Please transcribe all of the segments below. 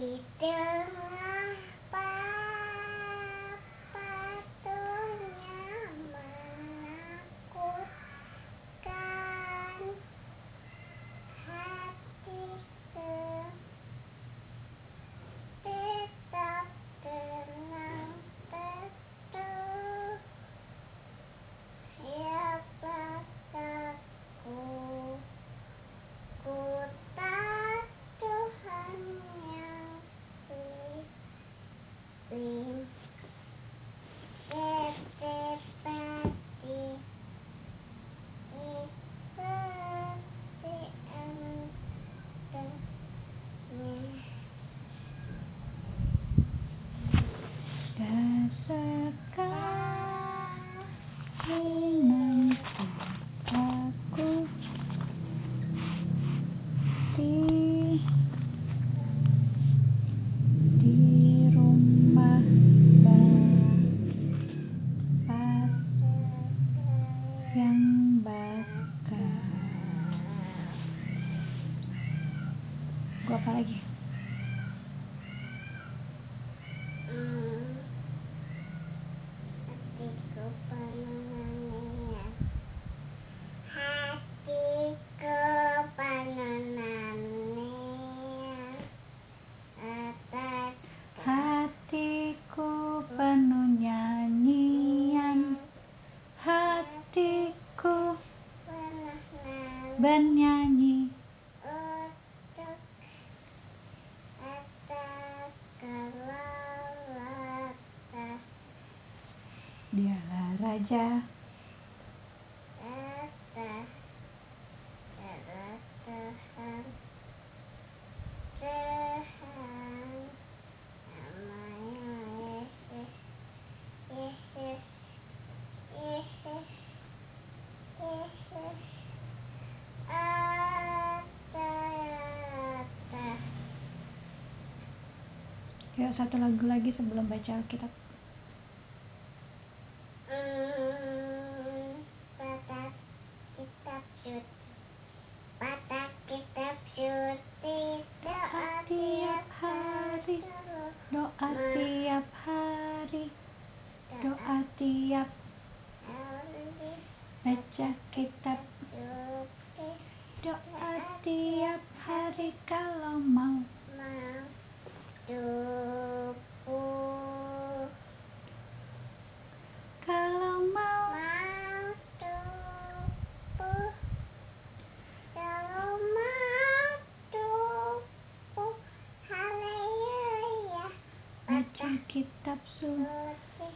đi đâu. Yesus Atas Yuk satu lagu lagi sebelum baca Alkitab Hmm, Batak kitab suci Batak kitab suci Doa tiap hari Doa tiap hari Doa tiap hari baca kitab suci Doa tiap hari kalau mau. Kalau mau. Kalau mau Haleluya baca kitab suci.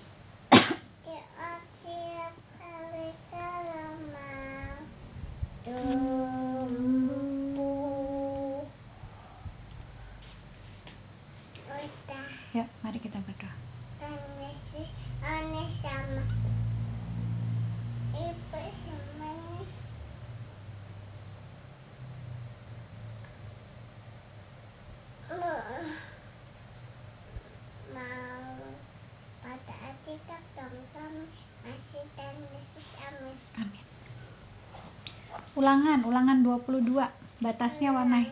Tiap hari kalau mau Tumbuh Udah Yuk mari kita berdoa Aneh sih Aneh sama Ibu sama ini Mau Mau Pada Alkitab Tom-tom Masih dan Yesus Amin Ulangan, ulangan 22 Batasnya warna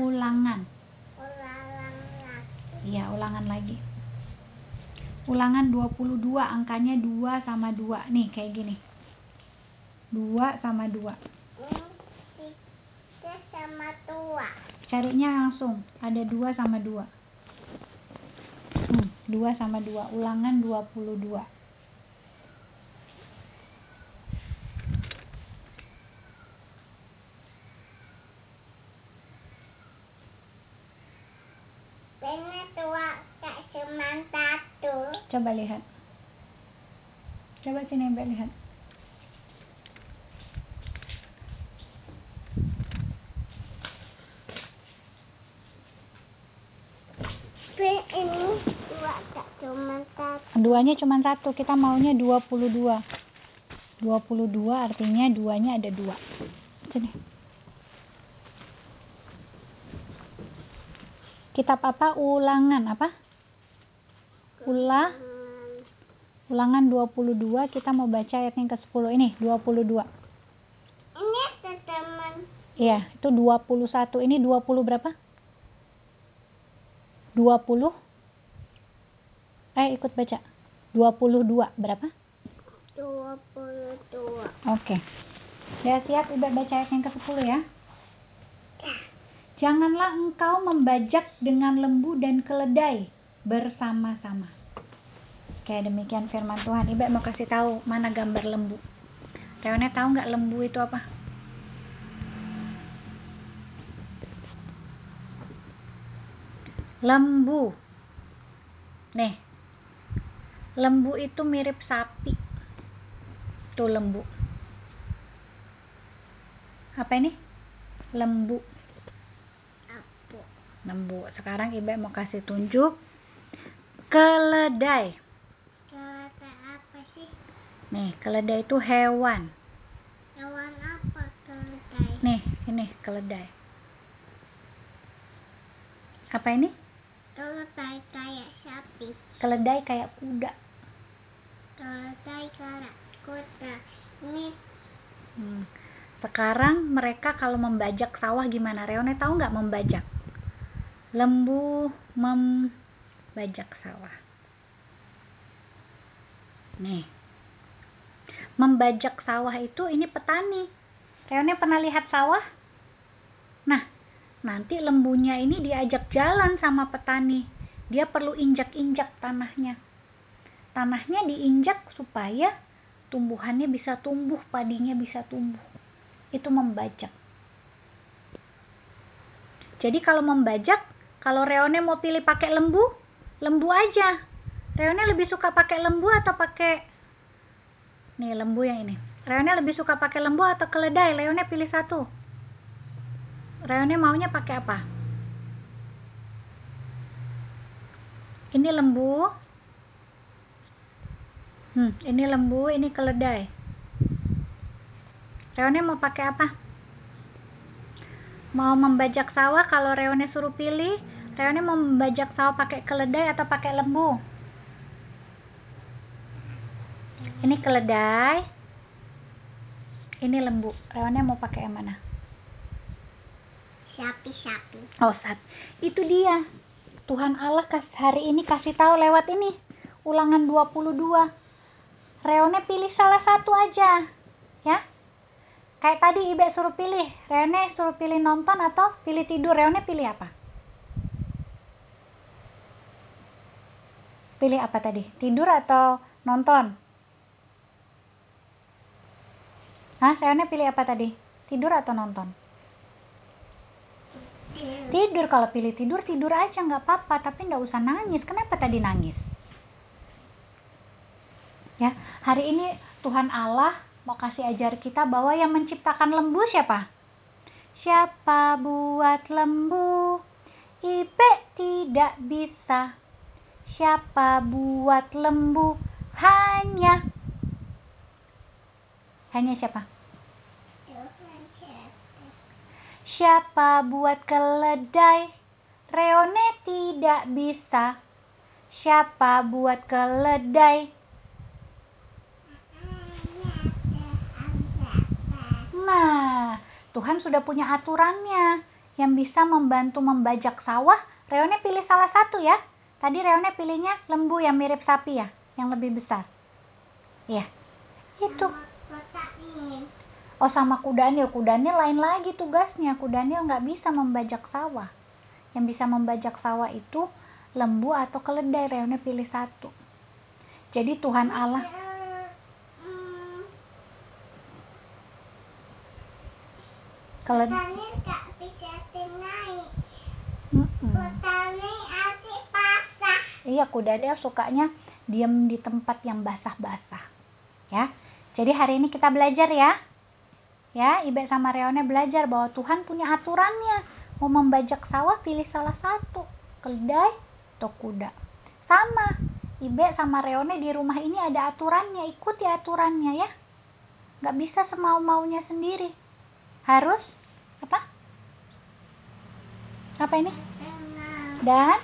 ulangan Iya, ulangan lagi. Ulangan 22, angkanya 2 sama 2. Nih, kayak gini. 2 sama 2. Ini tiga sama tua Carinya langsung. Ada 2 sama 2. Hmm, 2 sama 2. Ulangan 22. Benar tua tak cuma satu Coba lihat. Coba sini Mbak lihat. Ini cuma satu Duanya cuma satu. Kita maunya 22. 22 artinya duanya ada dua. Sini. Kitab apa? Ulangan apa? Ulah Ulangan 22 kita mau baca ayat yang ke-10 ini 22. Ini teman Iya, itu 21. Ini 20 berapa? 20 Eh, ikut baca. 22 berapa? dua puluh dua Oke. Udah siap Ibu baca ayat yang ke-10 ya. Janganlah engkau membajak dengan lembu dan keledai bersama-sama. Oke, demikian firman Tuhan. Ibu mau kasih tahu mana gambar lembu. Reone tahu nggak lembu itu apa? Lembu. Nih. Lembu itu mirip sapi. Tuh lembu. Apa ini? Lembu. Lembu. Sekarang Ibu mau kasih tunjuk keledai. Kereta apa sih Nih, keledai itu hewan. hewan apa keledai Nih, ini keledai. Apa ini? keledai kayak sapi Keledai kayak kuda. keledai kayak kuda ini Hmm. Sekarang mereka kalau membajak sawah gimana? Reone tahu nggak membajak? Lembu membajak sawah. Nih. Membajak sawah itu ini petani. Reone pernah lihat sawah? Nah, nanti lembunya ini diajak jalan sama petani. Dia perlu injak-injak tanahnya. Tanahnya diinjak supaya tumbuhannya bisa tumbuh, padinya bisa tumbuh. itu membajak. Jadi kalau membajak, kalau Reone mau pilih pakai lembu, lembu aja. Reone lebih suka pakai lembu atau pakai nih lembu yang ini. Reone lebih suka pakai lembu atau keledai? Reone pilih satu. Reone maunya pakai apa? Ini lembu. Hmm, ini lembu, ini keledai. Reone mau pakai apa? Mau membajak sawah kalau Reone suruh pilih, Reone mau membajak sawah pakai keledai atau pakai lembu? Ini keledai. Ini lembu. Reone mau pakai yang mana? Sapi-sapi. Oh, saat itu dia. Tuhan Allah kas hari ini kasih tahu lewat ini. Ulangan 22. Reone pilih salah satu aja. Ya. Kayak tadi Ibe suruh pilih. Reone suruh pilih nonton atau pilih tidur. Reone pilih apa? Pilih apa tadi? Tidur atau nonton? Hah? Reone pilih apa tadi? Tidur atau nonton? Tidur kalau pilih tidur tidur aja nggak apa-apa tapi nggak usah nangis. Kenapa tadi nangis? Ya hari ini Tuhan Allah mau kasih ajar kita bahwa yang menciptakan lembu siapa? Siapa buat lembu? Ibe tidak bisa. Siapa buat lembu? Hanya. Hanya siapa? Siapa buat keledai? Reone tidak bisa. Siapa buat keledai? Nah, Tuhan sudah punya aturannya yang bisa membantu membajak sawah. Reone pilih salah satu ya. Tadi Reone pilihnya lembu yang mirip sapi ya, yang lebih besar. Iya. Itu. Oh sama kudanil, kudanil lain lagi tugasnya. Kudanil nggak bisa membajak sawah. Yang bisa membajak sawah itu lembu atau keledai. Reone pilih satu. Jadi Tuhan Allah keledai. Asik basah. Iya, kudanil sukanya diem di tempat yang basah-basah. Ya. Jadi hari ini kita belajar ya. Ya, Ibe sama Reone belajar bahwa Tuhan punya aturannya. Mau membajak sawah pilih salah satu, keledai atau kuda. Sama, Ibe sama Reone di rumah ini ada aturannya, ikuti aturannya ya. Nggak bisa semau-maunya sendiri. Harus apa? Apa ini? Dan.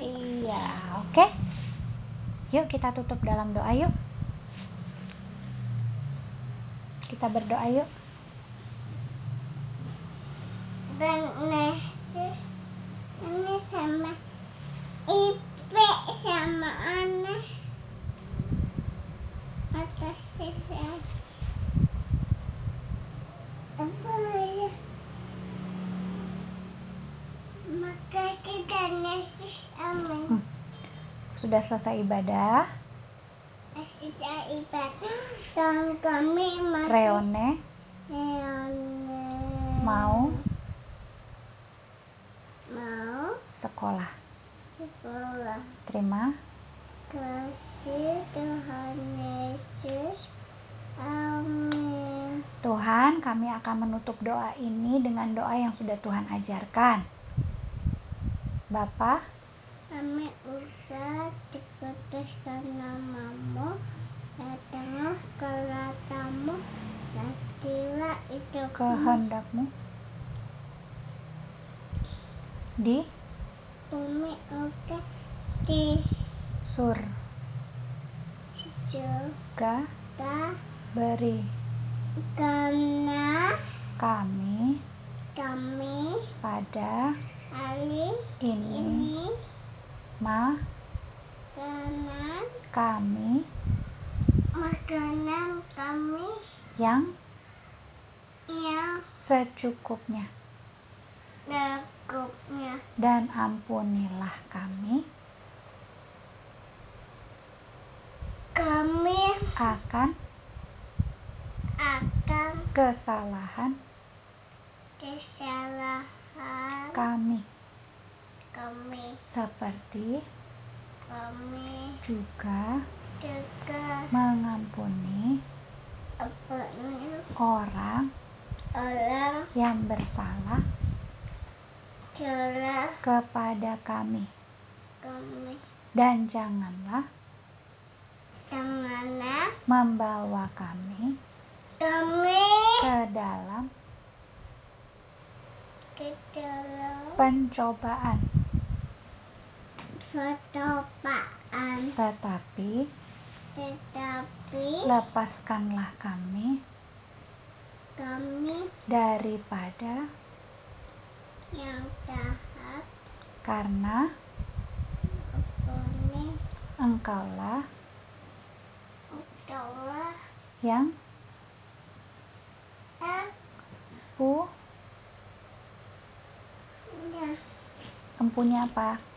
Iya, oke. Yuk kita tutup dalam doa yuk. Kita berdoa yuk. Dan ini sama Ipe sama Ana atas sisa apa ya maka kita Yesus amin Hmm. Sudah selesai ibadah, Kami masih Reone. Reone mau? Mau. Sekolah. sekolah. Terima. Kasih Tuhan Yesus. Amin. Tuhan, kami akan menutup doa ini dengan doa yang sudah Tuhan ajarkan. Bapa, kami usah dikuduskan namamu datanglah keratamu jadilah itu. Kehendakmu? Di? Bumi oke di surga juga beri. Karena kami. Kami. Pada hari ini. Ini makanan makanan kami? Makanan kami? Yang? Yang secukupnya. Cukupnya dan ampunilah kami. Kami akan akan kesalahan. kesalahan. Kami kami. Seperti kami. Juga. Juga. Mengampuni. Apa ini orang. Orang. Yang bersalah. Salah kepada kami. Kami. Dan janganlah janganlah membawa kami kami ke dalam ke dalam pencobaan percobaan tetapi tetapi lepaskanlah kami kami daripada yang jahat. Karena kami engkaulah adalah yang aku pu empunya apa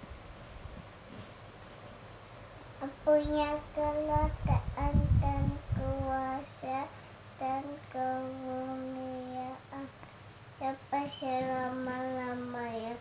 punya kelegaan dan kuasa dan kemuliaan sampai selama-lamanya.